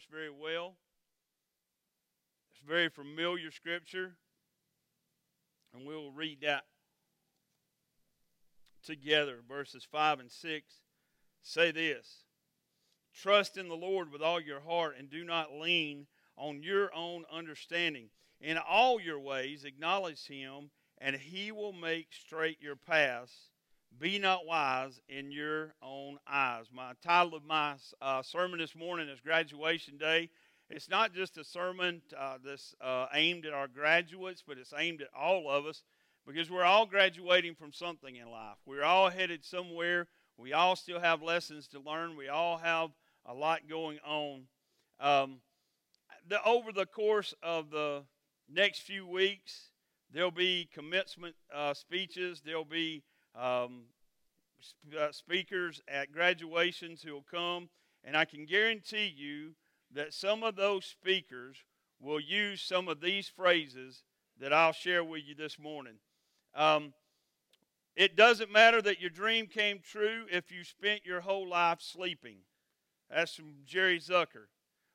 verse very well. It's very familiar scripture. And we'll read that together. Verses 5 and 6 say this Trust in the Lord with all your heart and do not lean on your own understanding. In all your ways, acknowledge him, and he will make straight your paths. Be not wise in your own eyes. My title of my uh, sermon this morning is Graduation Day. It's not just a sermon uh, that's uh, aimed at our graduates, but it's aimed at all of us because we're all graduating from something in life. We're all headed somewhere. We all still have lessons to learn. We all have a lot going on. Um, the, over the course of the next few weeks, there'll be commencement uh, speeches. There'll be um, sp- uh, speakers at graduations who will come, and I can guarantee you that some of those speakers will use some of these phrases that I'll share with you this morning. Um, it doesn't matter that your dream came true if you spent your whole life sleeping. That's from Jerry Zucker.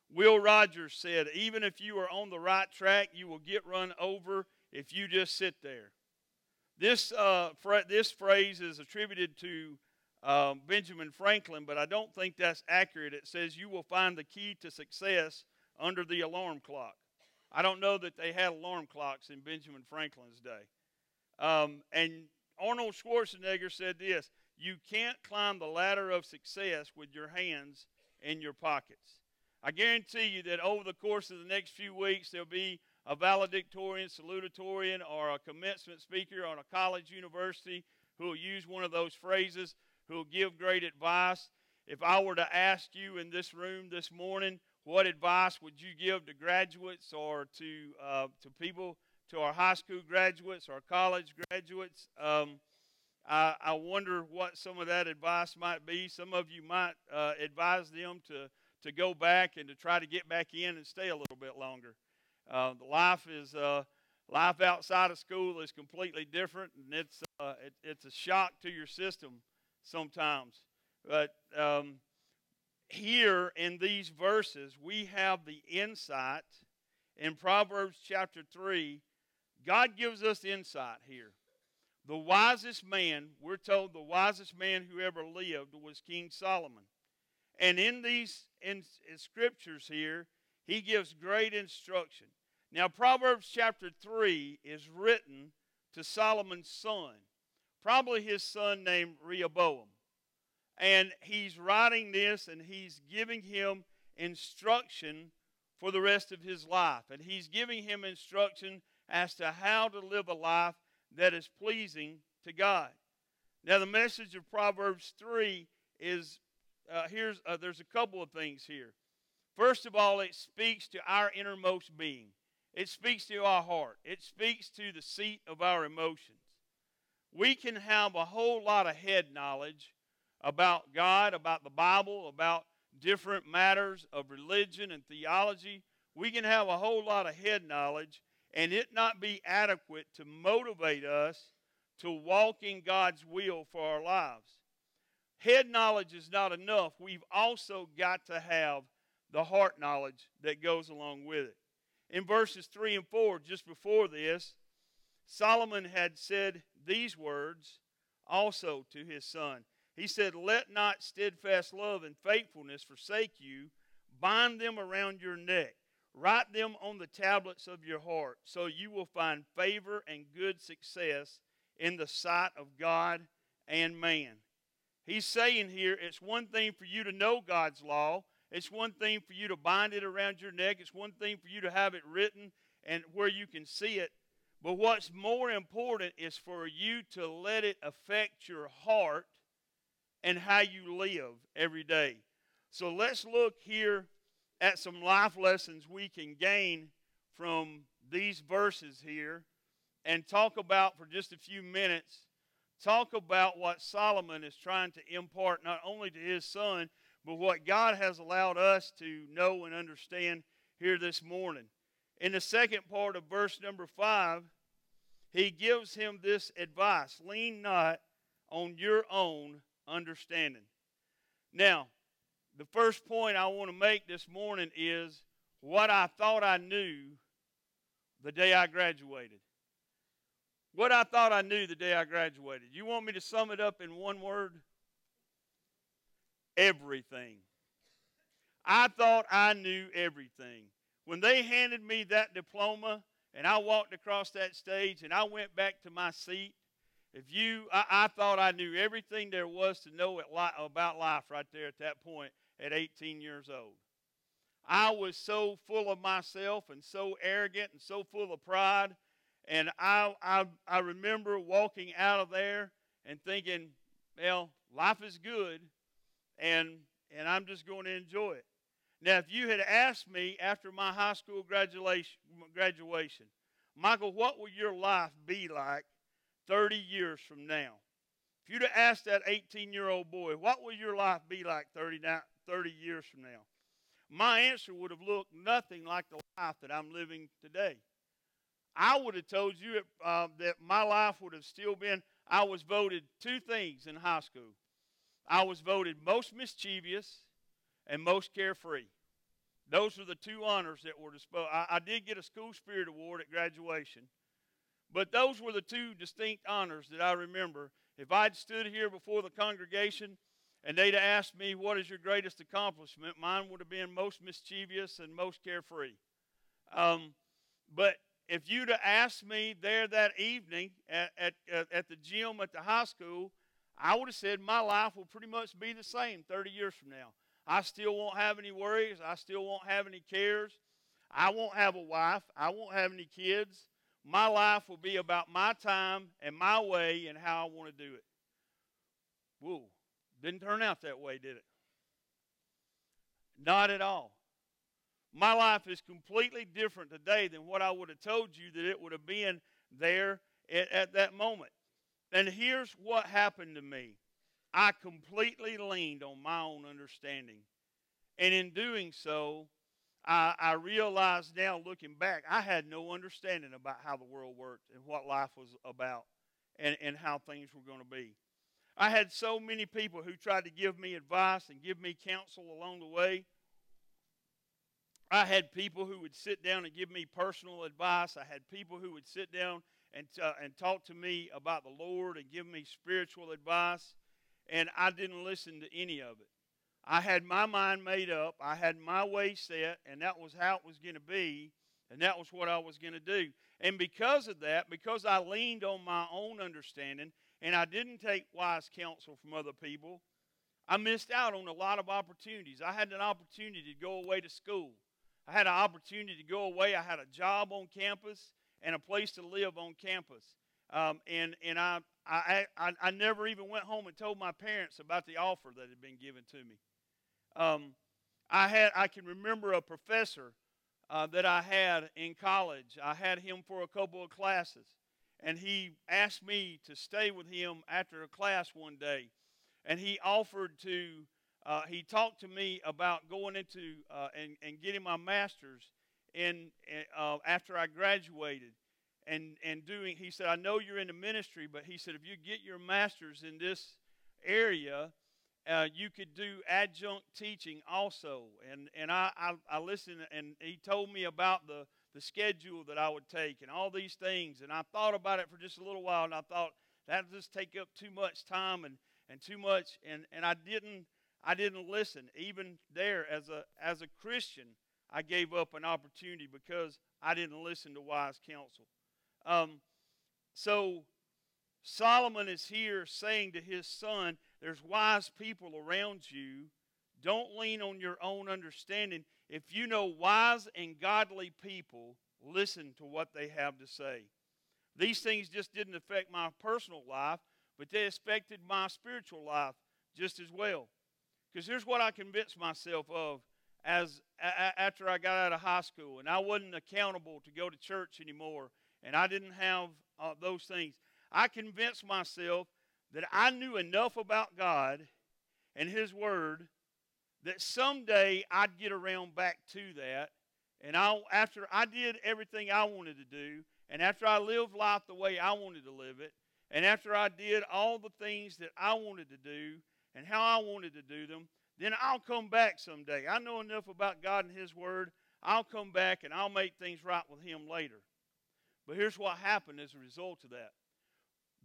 Will Rogers said, even if you are on the right track, you will get run over if you just sit there. This, uh, this phrase is attributed to um, Benjamin Franklin, but I don't think that's accurate. It says you will find the key to success under the alarm clock. I don't know that they had alarm clocks in Benjamin Franklin's day. Um, and Arnold Schwarzenegger said this You can't climb the ladder of success with your hands in your pockets. I guarantee you that over the course of the next few weeks, there'll be a valedictorian, salutatorian, or a commencement speaker on a college university who will use one of those phrases, who will give great advice. If I were to ask you in this room this morning, what advice would you give to graduates or to uh, to people to our high school graduates, our college graduates. Um, I, I, wonder what some of that advice might be. Some of you might uh, advise them to, to go back and to try to get back in and stay a little bit longer. Uh, life is uh, life outside of school is completely different, and it's uh, it, it's a shock to your system sometimes. But um, here in these verses, we have the insight in Proverbs chapter three God gives us insight here. The wisest man, we're told the wisest man who ever lived was King Solomon. And in these in, in scriptures here, he gives great instruction. Now, Proverbs chapter 3 is written to Solomon's son, probably his son named Rehoboam. And he's writing this and he's giving him instruction for the rest of his life. And he's giving him instruction as to how to live a life that is pleasing to God. Now, the message of Proverbs 3 is uh, here's uh, there's a couple of things here. First of all, it speaks to our innermost being. It speaks to our heart. It speaks to the seat of our emotions. We can have a whole lot of head knowledge about God, about the Bible, about different matters of religion and theology. We can have a whole lot of head knowledge and it not be adequate to motivate us to walk in God's will for our lives. Head knowledge is not enough. We've also got to have the heart knowledge that goes along with it. In verses 3 and 4, just before this, Solomon had said these words also to his son. He said, Let not steadfast love and faithfulness forsake you, bind them around your neck. Write them on the tablets of your heart so you will find favor and good success in the sight of God and man. He's saying here it's one thing for you to know God's law, it's one thing for you to bind it around your neck, it's one thing for you to have it written and where you can see it. But what's more important is for you to let it affect your heart and how you live every day. So let's look here at some life lessons we can gain from these verses here and talk about for just a few minutes talk about what Solomon is trying to impart not only to his son but what God has allowed us to know and understand here this morning. In the second part of verse number 5, he gives him this advice lean not on your own understanding. Now, the first point I want to make this morning is what I thought I knew the day I graduated. What I thought I knew the day I graduated. You want me to sum it up in one word? Everything. I thought I knew everything. When they handed me that diploma and I walked across that stage and I went back to my seat, if you, I, I thought I knew everything there was to know about life right there at that point at 18 years old. I was so full of myself and so arrogant and so full of pride. And I, I, I remember walking out of there and thinking, well, life is good and, and I'm just going to enjoy it. Now, if you had asked me after my high school graduation, graduation Michael, what will your life be like 30 years from now? If you'd have asked that 18 year old boy, what will your life be like 30, 30 years from now? My answer would have looked nothing like the life that I'm living today. I would have told you uh, that my life would have still been, I was voted two things in high school. I was voted most mischievous and most carefree. Those were the two honors that were disposed. I, I did get a school spirit award at graduation, but those were the two distinct honors that I remember. If I'd stood here before the congregation and they'd asked me, What is your greatest accomplishment? mine would have been most mischievous and most carefree. Um, but if you'd have asked me there that evening at, at, at the gym at the high school, I would have said my life will pretty much be the same 30 years from now. I still won't have any worries. I still won't have any cares. I won't have a wife. I won't have any kids. My life will be about my time and my way and how I want to do it. Whoa. Didn't turn out that way, did it? Not at all. My life is completely different today than what I would have told you that it would have been there at, at that moment. And here's what happened to me I completely leaned on my own understanding. And in doing so, I, I realized now, looking back, I had no understanding about how the world worked and what life was about and, and how things were going to be. I had so many people who tried to give me advice and give me counsel along the way. I had people who would sit down and give me personal advice. I had people who would sit down and, uh, and talk to me about the Lord and give me spiritual advice and I didn't listen to any of it. I had my mind made up, I had my way set, and that was how it was going to be, and that was what I was going to do. And because of that, because I leaned on my own understanding and I didn't take wise counsel from other people, I missed out on a lot of opportunities. I had an opportunity to go away to school. I had an opportunity to go away. I had a job on campus and a place to live on campus. Um, and and I, I, I, I never even went home and told my parents about the offer that had been given to me. Um, I had I can remember a professor uh, that I had in college. I had him for a couple of classes, and he asked me to stay with him after a class one day, and he offered to. Uh, he talked to me about going into uh, and, and getting my master's in uh, after I graduated and and doing he said i know you're in the ministry but he said if you get your master's in this area uh, you could do adjunct teaching also. And and I, I, I listened and he told me about the the schedule that i would take and all these things. And i thought about it for just a little while and i thought that'll just take up too much time and and too much. And and i didn't i didn't listen even there as a as a christian i gave up an opportunity because i didn't listen to wise counsel um, so Solomon is here saying to his son, There's wise people around you. Don't lean on your own understanding. If you know wise and godly people, listen to what they have to say. These things just didn't affect my personal life, but they affected my spiritual life just as well. Because here's what I convinced myself of as a, after I got out of high school, and I wasn't accountable to go to church anymore and I didn't have uh, those things, I convinced myself that I knew enough about God and His Word that someday I'd get around back to that. And I, after I did everything I wanted to do, and after I lived life the way I wanted to live it, and after I did all the things that I wanted to do and how I wanted to do them, then I'll come back someday. I know enough about God and His Word. I'll come back and I'll make things right with Him later. But here's what happened as a result of that.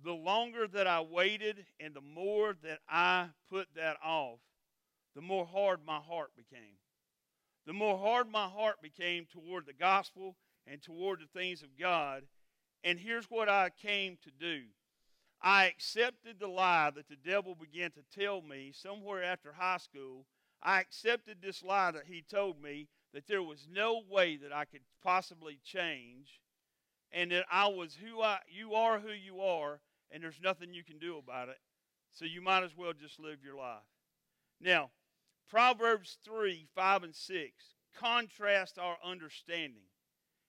The longer that I waited and the more that I put that off, the more hard my heart became. The more hard my heart became toward the gospel and toward the things of God. And here's what I came to do I accepted the lie that the devil began to tell me somewhere after high school. I accepted this lie that he told me that there was no way that I could possibly change and that I was who I you are who you are and there's nothing you can do about it. So you might as well just live your life. Now, Proverbs 3, 5 and 6 contrast our understanding.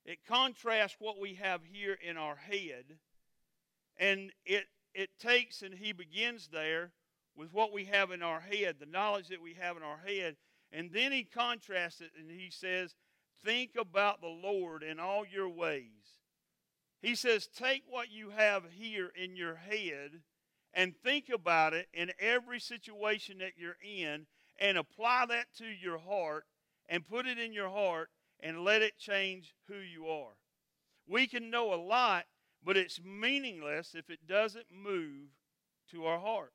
It contrasts what we have here in our head and it it takes and he begins there with what we have in our head, the knowledge that we have in our head, and then he contrasts it and he says, Think about the Lord in all your ways. He says, Take what you have here in your head and think about it in every situation that you're in and apply that to your heart and put it in your heart and let it change who you are. We can know a lot but it's meaningless if it doesn't move to our heart.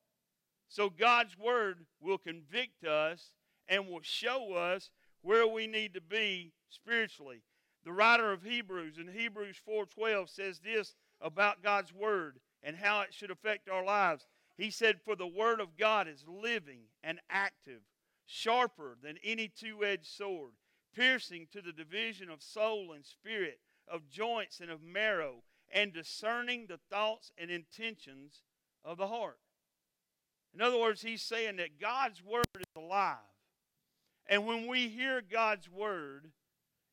So God's word will convict us and will show us where we need to be spiritually. The writer of Hebrews in Hebrews 4:12 says this about God's word and how it should affect our lives. He said for the word of God is living and active, sharper than any two-edged sword, piercing to the division of soul and spirit, of joints and of marrow and discerning the thoughts and intentions of the heart. In other words, he's saying that God's word is alive. And when we hear God's word,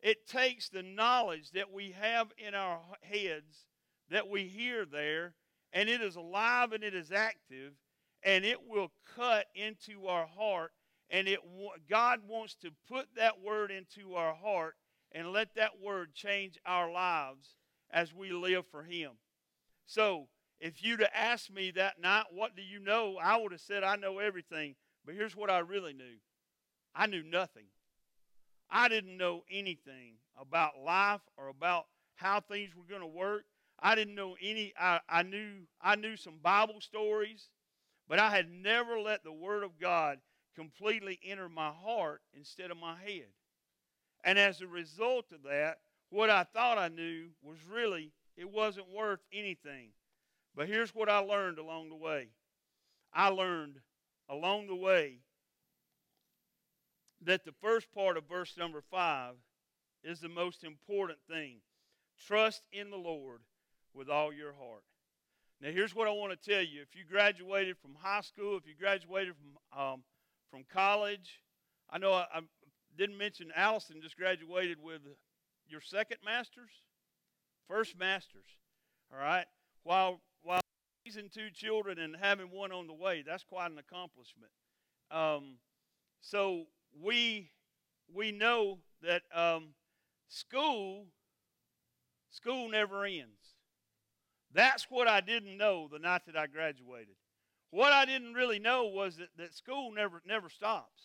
it takes the knowledge that we have in our heads that we hear there, and it is alive and it is active, and it will cut into our heart. And it God wants to put that word into our heart and let that word change our lives as we live for Him. So, if you'd have asked me that night, what do you know? I would have said, I know everything. But here's what I really knew I knew nothing. I didn't know anything about life or about how things were going to work. I didn't know any I, I knew I knew some Bible stories, but I had never let the Word of God completely enter my heart instead of my head. And as a result of that, what I thought I knew was really, it wasn't worth anything. But here's what I learned along the way I learned along the way that the first part of verse number five is the most important thing. Trust in the Lord with all your heart. Now, here's what I want to tell you. If you graduated from high school, if you graduated from, um, from college, I know I, I didn't mention Allison just graduated with your second masters, first masters. All right? While while raising two children and having one on the way, that's quite an accomplishment. Um, so we we know that um, school school never ends. That's what I didn't know the night that I graduated. What I didn't really know was that, that school never never stops.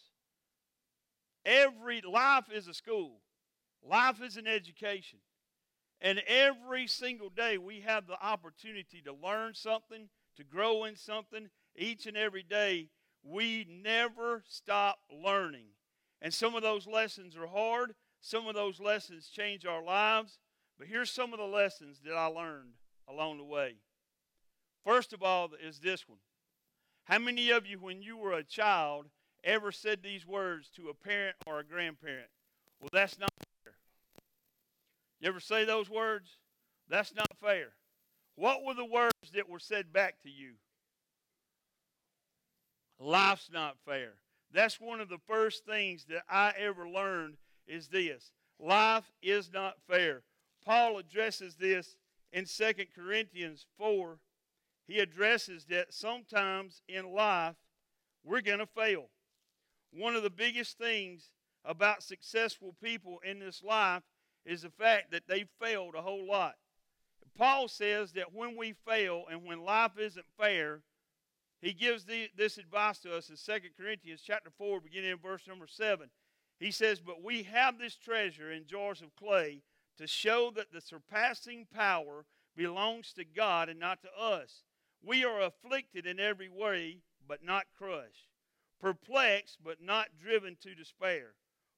Every life is a school. Life is an education. And every single day we have the opportunity to learn something, to grow in something. Each and every day we never stop learning. And some of those lessons are hard, some of those lessons change our lives. But here's some of the lessons that I learned along the way. First of all, is this one. How many of you, when you were a child, ever said these words to a parent or a grandparent? Well, that's not you ever say those words? That's not fair. What were the words that were said back to you? Life's not fair. That's one of the first things that I ever learned is this. Life is not fair. Paul addresses this in 2 Corinthians 4. He addresses that sometimes in life we're going to fail. One of the biggest things about successful people in this life is the fact that they failed a whole lot. Paul says that when we fail and when life isn't fair, he gives the, this advice to us in 2 Corinthians chapter 4, beginning in verse number 7. He says, But we have this treasure in jars of clay to show that the surpassing power belongs to God and not to us. We are afflicted in every way, but not crushed, perplexed, but not driven to despair,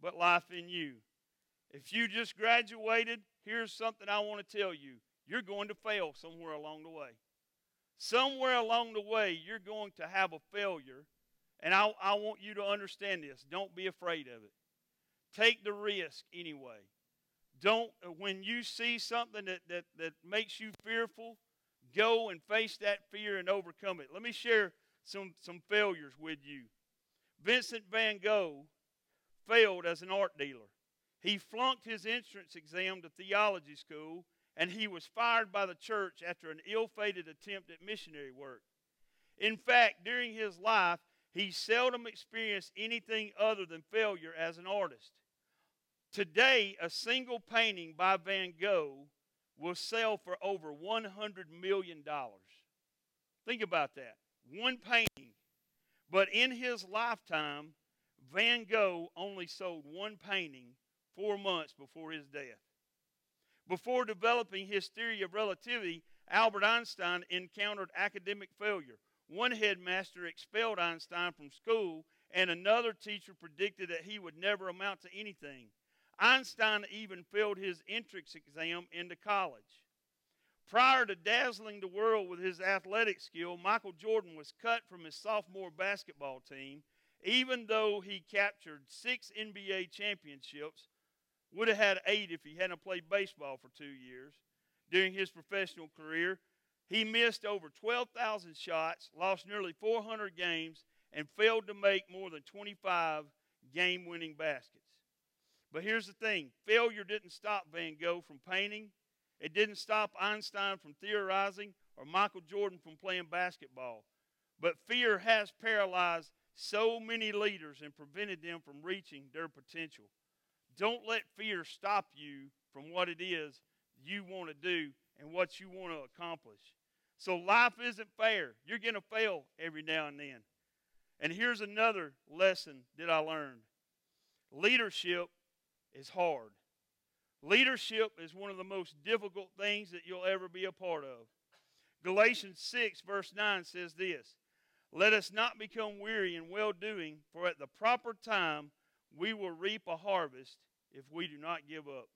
but life in you. If you just graduated, here's something I want to tell you you're going to fail somewhere along the way. Somewhere along the way, you're going to have a failure. And I, I want you to understand this. Don't be afraid of it. Take the risk anyway. Don't, when you see something that, that, that makes you fearful, go and face that fear and overcome it. Let me share some, some failures with you. Vincent van Gogh failed as an art dealer. He flunked his entrance exam to theology school and he was fired by the church after an ill fated attempt at missionary work. In fact, during his life, he seldom experienced anything other than failure as an artist. Today, a single painting by Van Gogh will sell for over $100 million. Think about that. One painting. But in his lifetime, Van Gogh only sold one painting four months before his death. Before developing his theory of relativity, Albert Einstein encountered academic failure. One headmaster expelled Einstein from school, and another teacher predicted that he would never amount to anything. Einstein even failed his entrance exam into college. Prior to dazzling the world with his athletic skill, Michael Jordan was cut from his sophomore basketball team, even though he captured six NBA championships would have had eight if he hadn't played baseball for two years. During his professional career, he missed over 12,000 shots, lost nearly 400 games, and failed to make more than 25 game winning baskets. But here's the thing failure didn't stop Van Gogh from painting, it didn't stop Einstein from theorizing, or Michael Jordan from playing basketball. But fear has paralyzed so many leaders and prevented them from reaching their potential. Don't let fear stop you from what it is you want to do and what you want to accomplish. So life isn't fair. You're going to fail every now and then. And here's another lesson that I learned leadership is hard. Leadership is one of the most difficult things that you'll ever be a part of. Galatians 6, verse 9 says this Let us not become weary in well doing, for at the proper time we will reap a harvest if we do not give up.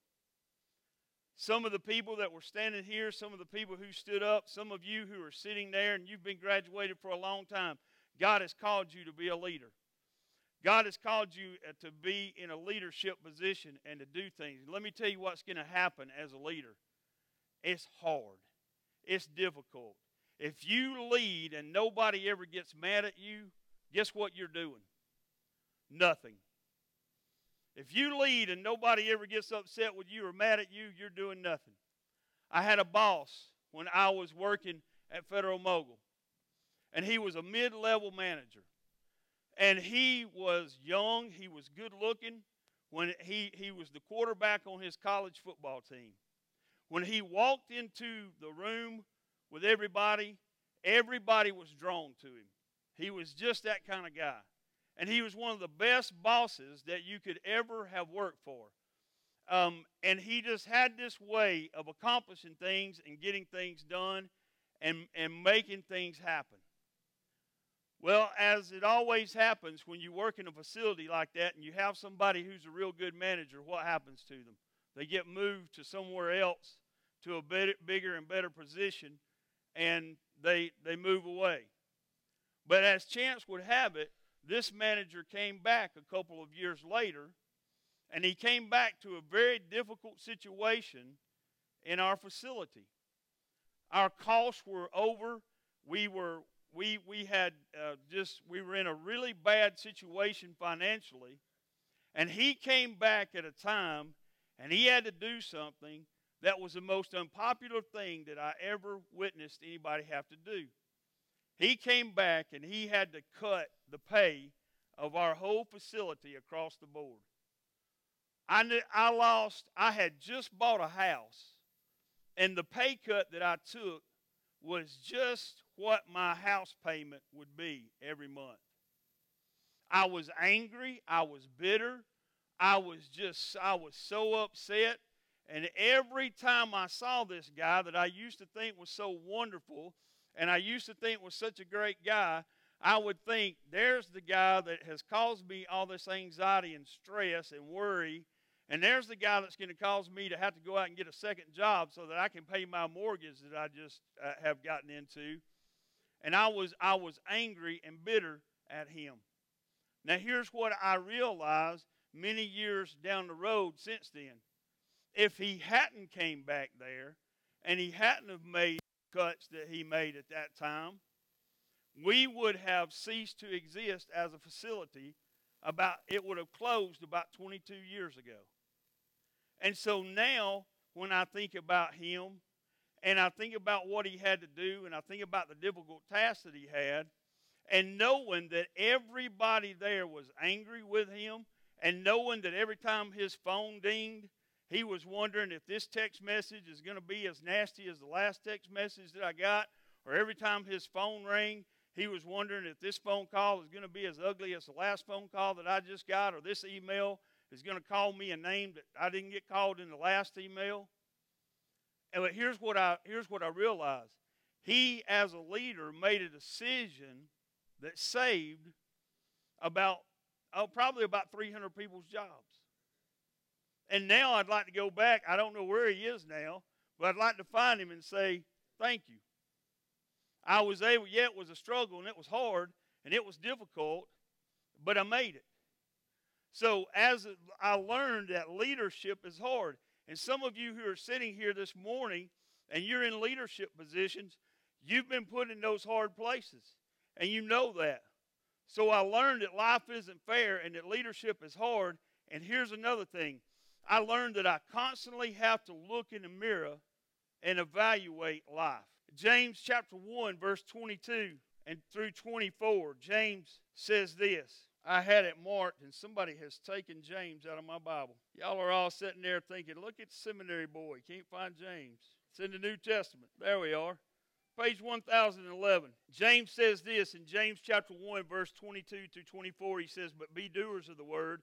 Some of the people that were standing here, some of the people who stood up, some of you who are sitting there and you've been graduated for a long time, God has called you to be a leader. God has called you uh, to be in a leadership position and to do things. Let me tell you what's going to happen as a leader. It's hard. It's difficult. If you lead and nobody ever gets mad at you, guess what you're doing? Nothing. If you lead and nobody ever gets upset with you or mad at you, you're doing nothing. I had a boss when I was working at Federal Mogul, and he was a mid level manager. And he was young, he was good looking. When he, he was the quarterback on his college football team. When he walked into the room with everybody, everybody was drawn to him. He was just that kind of guy. And he was one of the best bosses that you could ever have worked for. Um, and he just had this way of accomplishing things and getting things done and, and making things happen. Well, as it always happens when you work in a facility like that and you have somebody who's a real good manager, what happens to them? They get moved to somewhere else to a bigger and better position and they, they move away. But as chance would have it, this manager came back a couple of years later, and he came back to a very difficult situation in our facility. Our costs were over. We were we we had uh, just we were in a really bad situation financially, and he came back at a time, and he had to do something that was the most unpopular thing that I ever witnessed anybody have to do. He came back and he had to cut the pay of our whole facility across the board. I knew, I lost. I had just bought a house, and the pay cut that I took was just what my house payment would be every month. I was angry. I was bitter. I was just, I was so upset. And every time I saw this guy that I used to think was so wonderful, and I used to think was such a great guy, I would think, there's the guy that has caused me all this anxiety and stress and worry. And there's the guy that's going to cause me to have to go out and get a second job so that I can pay my mortgage that I just uh, have gotten into. And I was, I was angry and bitter at him. Now, here's what I realized many years down the road since then. If he hadn't came back there and he hadn't have made cuts that he made at that time, we would have ceased to exist as a facility about it would have closed about 22 years ago. And so now when I think about him and I think about what he had to do and I think about the difficult task that he had and knowing that everybody there was angry with him and knowing that every time his phone dinged he was wondering if this text message is going to be as nasty as the last text message that I got, or every time his phone rang, he was wondering if this phone call is going to be as ugly as the last phone call that I just got, or this email is going to call me a name that I didn't get called in the last email. And but here's what I here's what I realized. He, as a leader, made a decision that saved about oh, probably about 300 people's jobs. And now I'd like to go back. I don't know where he is now, but I'd like to find him and say, Thank you. I was able, yeah, it was a struggle and it was hard and it was difficult, but I made it. So as I learned that leadership is hard. And some of you who are sitting here this morning and you're in leadership positions, you've been put in those hard places. And you know that. So I learned that life isn't fair and that leadership is hard. And here's another thing I learned that I constantly have to look in the mirror and evaluate life. James chapter 1, verse 22 and through 24, James says this. I had it marked, and somebody has taken James out of my Bible. Y'all are all sitting there thinking, look at seminary boy. Can't find James. It's in the New Testament. There we are. Page 1011. James says this in James chapter 1, verse 22 through 24. He says, But be doers of the word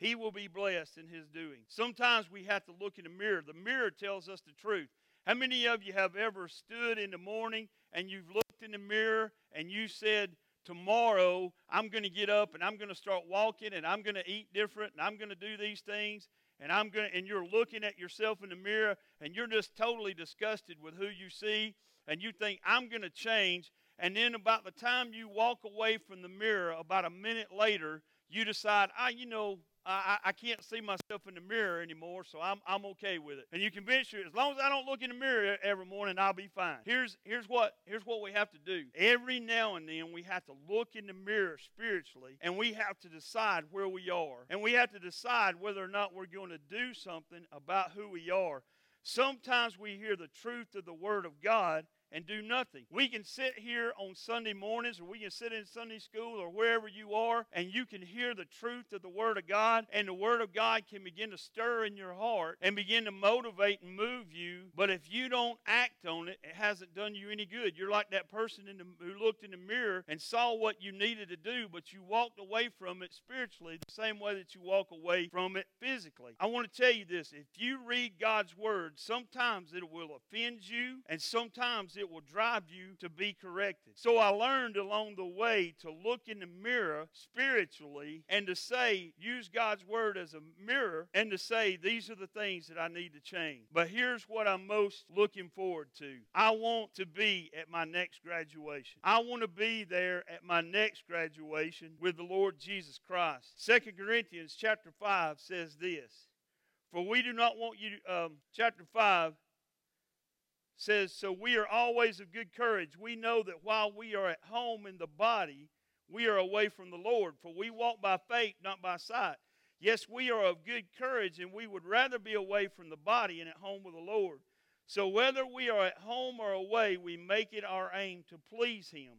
he will be blessed in his doing. Sometimes we have to look in the mirror. The mirror tells us the truth. How many of you have ever stood in the morning and you've looked in the mirror and you said, Tomorrow I'm going to get up and I'm going to start walking and I'm going to eat different and I'm going to do these things and I'm going to, and you're looking at yourself in the mirror and you're just totally disgusted with who you see and you think I'm going to change and then about the time you walk away from the mirror about a minute later you decide, ah, you know, I, I can't see myself in the mirror anymore, so I'm, I'm okay with it. And you convince you, as long as I don't look in the mirror every morning, I'll be fine. Here's, here's, what, here's what we have to do. Every now and then, we have to look in the mirror spiritually, and we have to decide where we are. And we have to decide whether or not we're going to do something about who we are. Sometimes we hear the truth of the Word of God, and do nothing. We can sit here on Sunday mornings or we can sit in Sunday school or wherever you are and you can hear the truth of the Word of God and the Word of God can begin to stir in your heart and begin to motivate and move you. But if you don't act on it, it hasn't done you any good. You're like that person the, who looked in the mirror and saw what you needed to do, but you walked away from it spiritually the same way that you walk away from it physically. I want to tell you this if you read God's Word, sometimes it will offend you and sometimes it will drive you to be corrected. So I learned along the way to look in the mirror spiritually and to say, use God's word as a mirror and to say, these are the things that I need to change. But here's what I'm most looking forward to I want to be at my next graduation. I want to be there at my next graduation with the Lord Jesus Christ. Second Corinthians chapter 5 says this For we do not want you, um, chapter 5 says, So we are always of good courage. We know that while we are at home in the body, we are away from the Lord, for we walk by faith, not by sight. Yes, we are of good courage, and we would rather be away from the body and at home with the Lord. So whether we are at home or away, we make it our aim to please Him.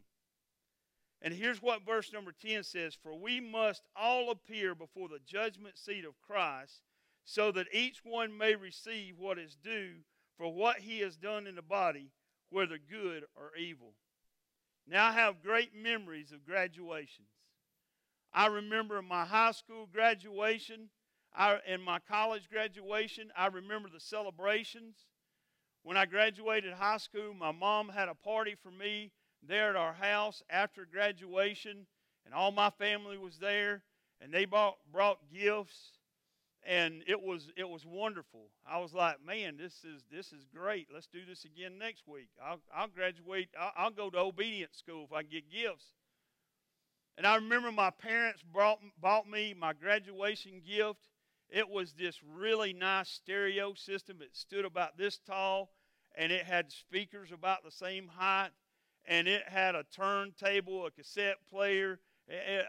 And here's what verse number 10 says For we must all appear before the judgment seat of Christ, so that each one may receive what is due for what he has done in the body, whether good or evil. Now I have great memories of graduations. I remember my high school graduation I, and my college graduation. I remember the celebrations. When I graduated high school, my mom had a party for me there at our house after graduation, and all my family was there, and they brought, brought gifts, and it was it was wonderful. I was like, man, this is this is great. Let's do this again next week. I'll I'll graduate. I'll, I'll go to obedience school if I get gifts. And I remember my parents brought bought me my graduation gift. It was this really nice stereo system. It stood about this tall, and it had speakers about the same height and it had a turntable, a cassette player,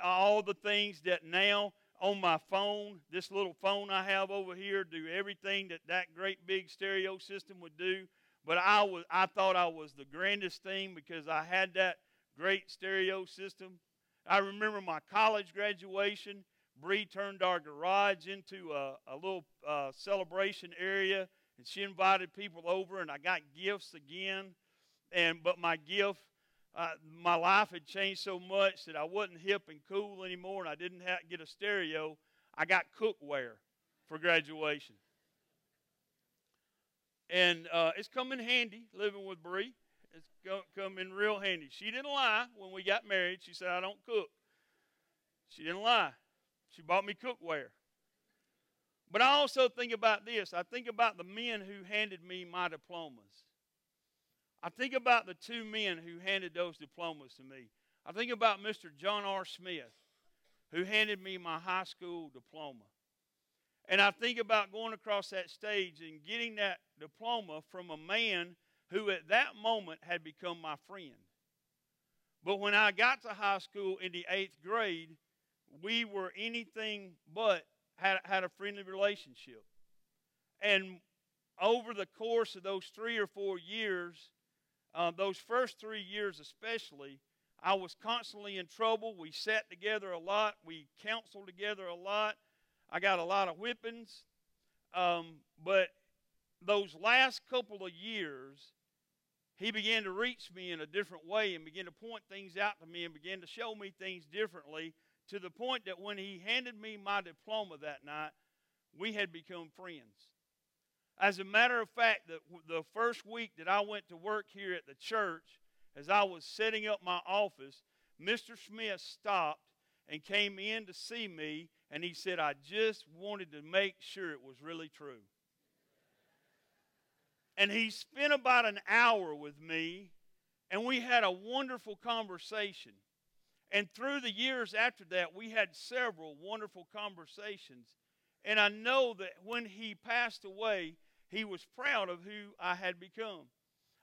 all the things that now on my phone, this little phone I have over here, do everything that that great big stereo system would do. But I was, I thought I was the grandest thing because I had that great stereo system. I remember my college graduation. Bree turned our garage into a, a little uh, celebration area, and she invited people over, and I got gifts again and but my gift, uh, my life had changed so much that I wasn't hip and cool anymore, and I didn't have, get a stereo. I got cookware for graduation, and uh, it's come in handy living with Bree. It's come in real handy. She didn't lie when we got married. She said I don't cook. She didn't lie. She bought me cookware. But I also think about this. I think about the men who handed me my diplomas. I think about the two men who handed those diplomas to me. I think about Mr. John R. Smith, who handed me my high school diploma. And I think about going across that stage and getting that diploma from a man who at that moment had become my friend. But when I got to high school in the eighth grade, we were anything but had, had a friendly relationship. And over the course of those three or four years, uh, those first three years, especially, I was constantly in trouble. We sat together a lot, we counseled together a lot. I got a lot of whippings. Um, but those last couple of years, he began to reach me in a different way and began to point things out to me and began to show me things differently to the point that when he handed me my diploma that night, we had become friends. As a matter of fact, the, the first week that I went to work here at the church, as I was setting up my office, Mr. Smith stopped and came in to see me, and he said, I just wanted to make sure it was really true. And he spent about an hour with me, and we had a wonderful conversation. And through the years after that, we had several wonderful conversations. And I know that when he passed away, he was proud of who I had become.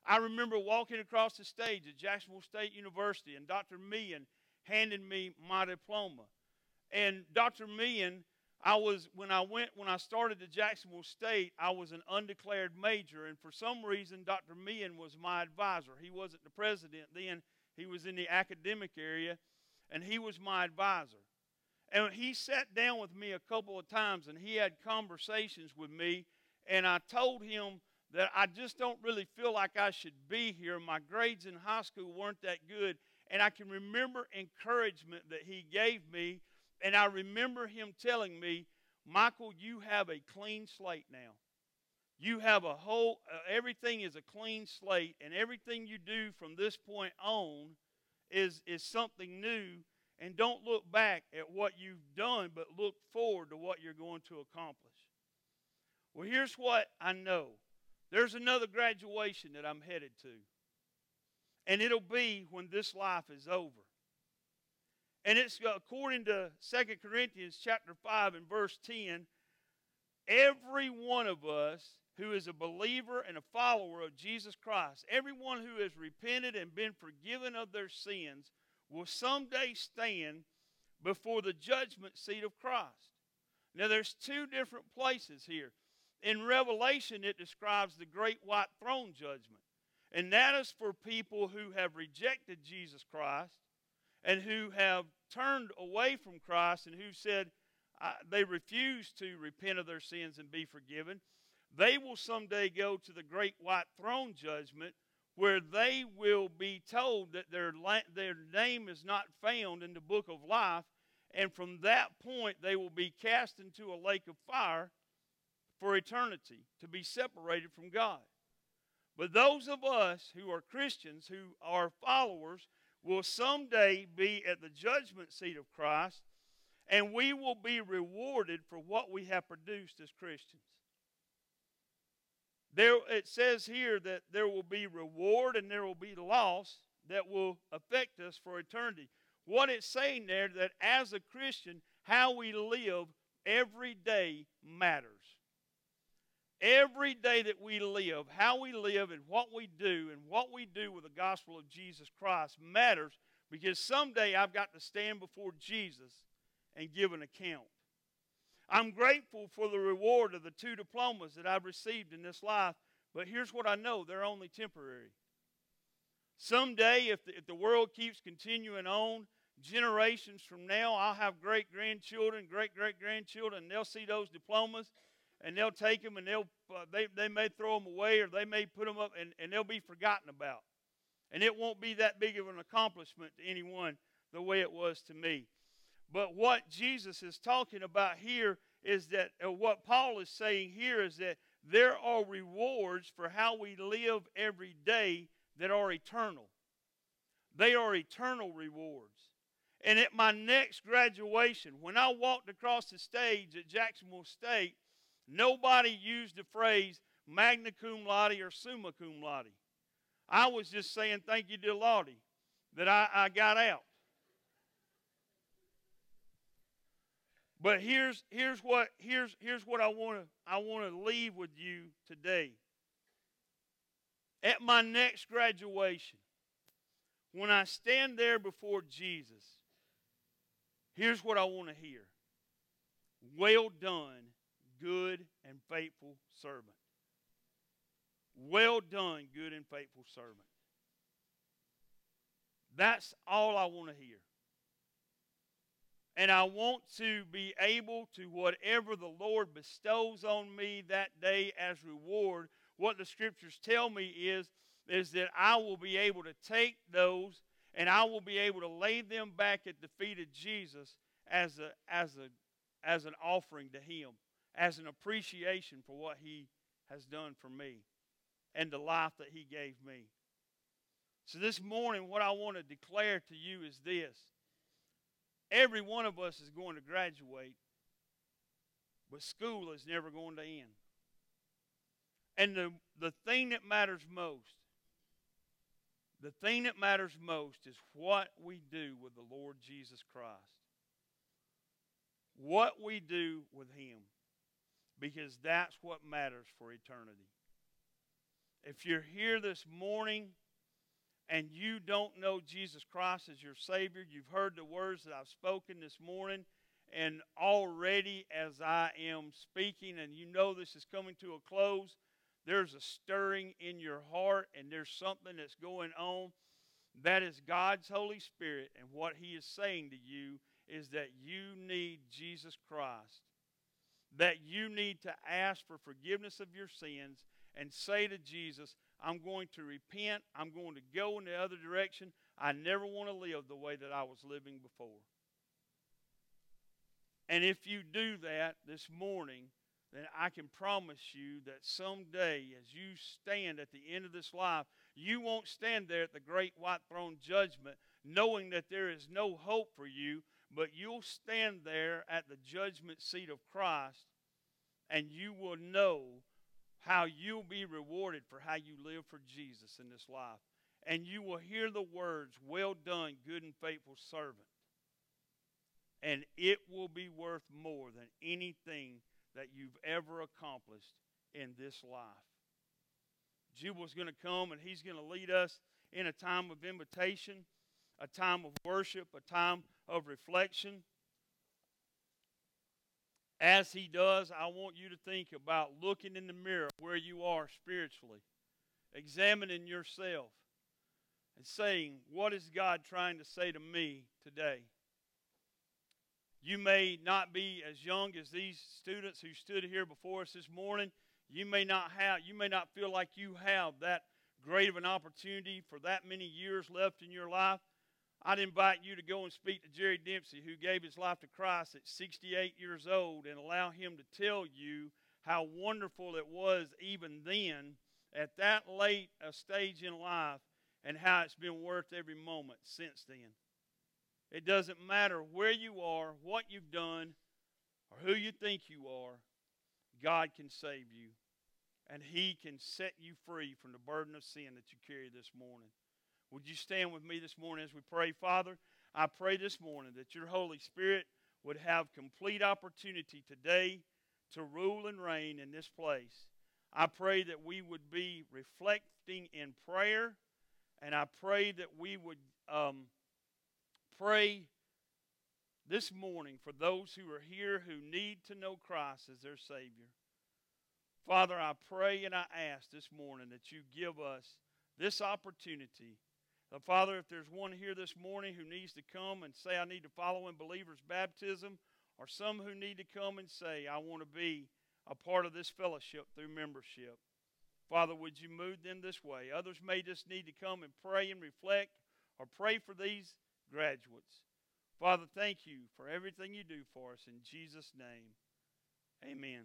I remember walking across the stage at Jacksonville State University and Dr. Meehan handed me my diploma. And Dr. Meehan, I was when I went when I started at Jacksonville State, I was an undeclared major, and for some reason Dr. Meehan was my advisor. He wasn't the president then, he was in the academic area, and he was my advisor. And he sat down with me a couple of times and he had conversations with me and I told him that I just don't really feel like I should be here. My grades in high school weren't that good. And I can remember encouragement that he gave me. And I remember him telling me, Michael, you have a clean slate now. you have a whole, uh, everything is a clean slate, and everything you do from this point on is, is something new. And don't look back at what you've done, but look forward to what you're going to accomplish. Well, here's what I know there's another graduation that I'm headed to. And it'll be when this life is over. And it's uh, according to Second Corinthians chapter 5 and verse 10, every one of us who is a believer and a follower of Jesus Christ, everyone who has repented and been forgiven of their sins, will someday stand before the judgment seat of Christ. Now, there's two different places here. In Revelation, it describes the great white throne judgment. And that is for people who have rejected Jesus Christ and who have turned away from Christ and who said they refuse to repent of their sins and be forgiven. They will someday go to the great white throne judgment where they will be told that their, their name is not found in the book of life. And from that point, they will be cast into a lake of fire for eternity to be separated from God. But those of us who are Christians, who are followers, will someday be at the judgment seat of Christ, and we will be rewarded for what we have produced as Christians. There, it says here that there will be reward and there will be loss that will affect us for eternity. What it's saying there that as a Christian, how we live every day matters. Every day that we live, how we live and what we do and what we do with the gospel of Jesus Christ matters because someday I've got to stand before Jesus and give an account. I'm grateful for the reward of the two diplomas that I've received in this life, but here's what I know they're only temporary. Someday, if the, if the world keeps continuing on, generations from now, I'll have great grandchildren, great great grandchildren, and they'll see those diplomas and they'll take them and they'll uh, they, they may throw them away or they may put them up and, and they'll be forgotten about and it won't be that big of an accomplishment to anyone the way it was to me but what jesus is talking about here is that uh, what paul is saying here is that there are rewards for how we live every day that are eternal they are eternal rewards and at my next graduation when i walked across the stage at jacksonville state Nobody used the phrase magna cum laude or summa cum laude. I was just saying thank you to Laude that I, I got out. But here's here's what here's here's what I want to I want to leave with you today. At my next graduation, when I stand there before Jesus, here's what I want to hear. Well done, good and faithful servant. Well done, good and faithful servant. That's all I want to hear. And I want to be able to, whatever the Lord bestows on me that day as reward, what the scriptures tell me is, is that I will be able to take those and I will be able to lay them back at the feet of Jesus as, a, as, a, as an offering to Him as an appreciation for what He has done for me and the life that He gave me. So, this morning, what I want to declare to you is this every one of us is going to graduate, but school is never going to end. And the, the thing that matters most, the thing that matters most is what we do with the Lord Jesus Christ. What we do with Him because that's what matters for eternity. If you're here this morning and you don't know Jesus Christ as your Savior, you've heard the words that I've spoken this morning, and already as I am speaking, and you know this is coming to a close, there's a stirring in your heart, and there's something that's going on. That is God's Holy Spirit, and what He is saying to you is that you need Jesus Christ that you need to ask for forgiveness of your sins and say to Jesus, I'm going to repent. I'm going to go in the other direction. I never want to live the way that I was living before. And if you do that this morning, then I can promise you that someday, as you stand at the end of this life, you won't stand there at the great white throne judgment knowing that there is no hope for you, but you'll stand there at the judgment seat of Christ and you will know how you'll be rewarded for how you live for Jesus in this life. And you will hear the words, Well done, good and faithful servant. And it will be worth more than anything that you've ever accomplished in this life. Jubal's going to come and he's going to lead us in a time of invitation, a time of worship, a time of reflection. As he does, I want you to think about looking in the mirror where you are spiritually, examining yourself, and saying, What is God trying to say to me today? You may not be as young as these students who stood here before us this morning. You may not have you may not feel like you have that great of an opportunity for that many years left in your life. I'd invite you to go and speak to Jerry Dempsey, who gave his life to Christ at 68 years old, and allow him to tell you how wonderful it was even then, at that late a stage in life, and how it's been worth every moment since then. It doesn't matter where you are, what you've done, or who you think you are, God can save you. And He can set you free from the burden of sin that you carry this morning. Would you stand with me this morning as we pray? Father, I pray this morning that your Holy Spirit would have complete opportunity today to rule and reign in this place. I pray that we would be reflecting in prayer, and I pray that we would um, pray this morning for those who are here who need to know Christ as their Savior. Father, I pray and I ask this morning that you give us this opportunity. Uh, Father, if there's one here this morning who needs to come and say, I need to follow in believer's baptism, or some who need to come and say, I want to be a part of this fellowship through membership. Father, would you move them this way? Others may just need to come and pray and reflect or pray for these graduates. Father, thank you for everything you do for us. In Jesus' name, amen.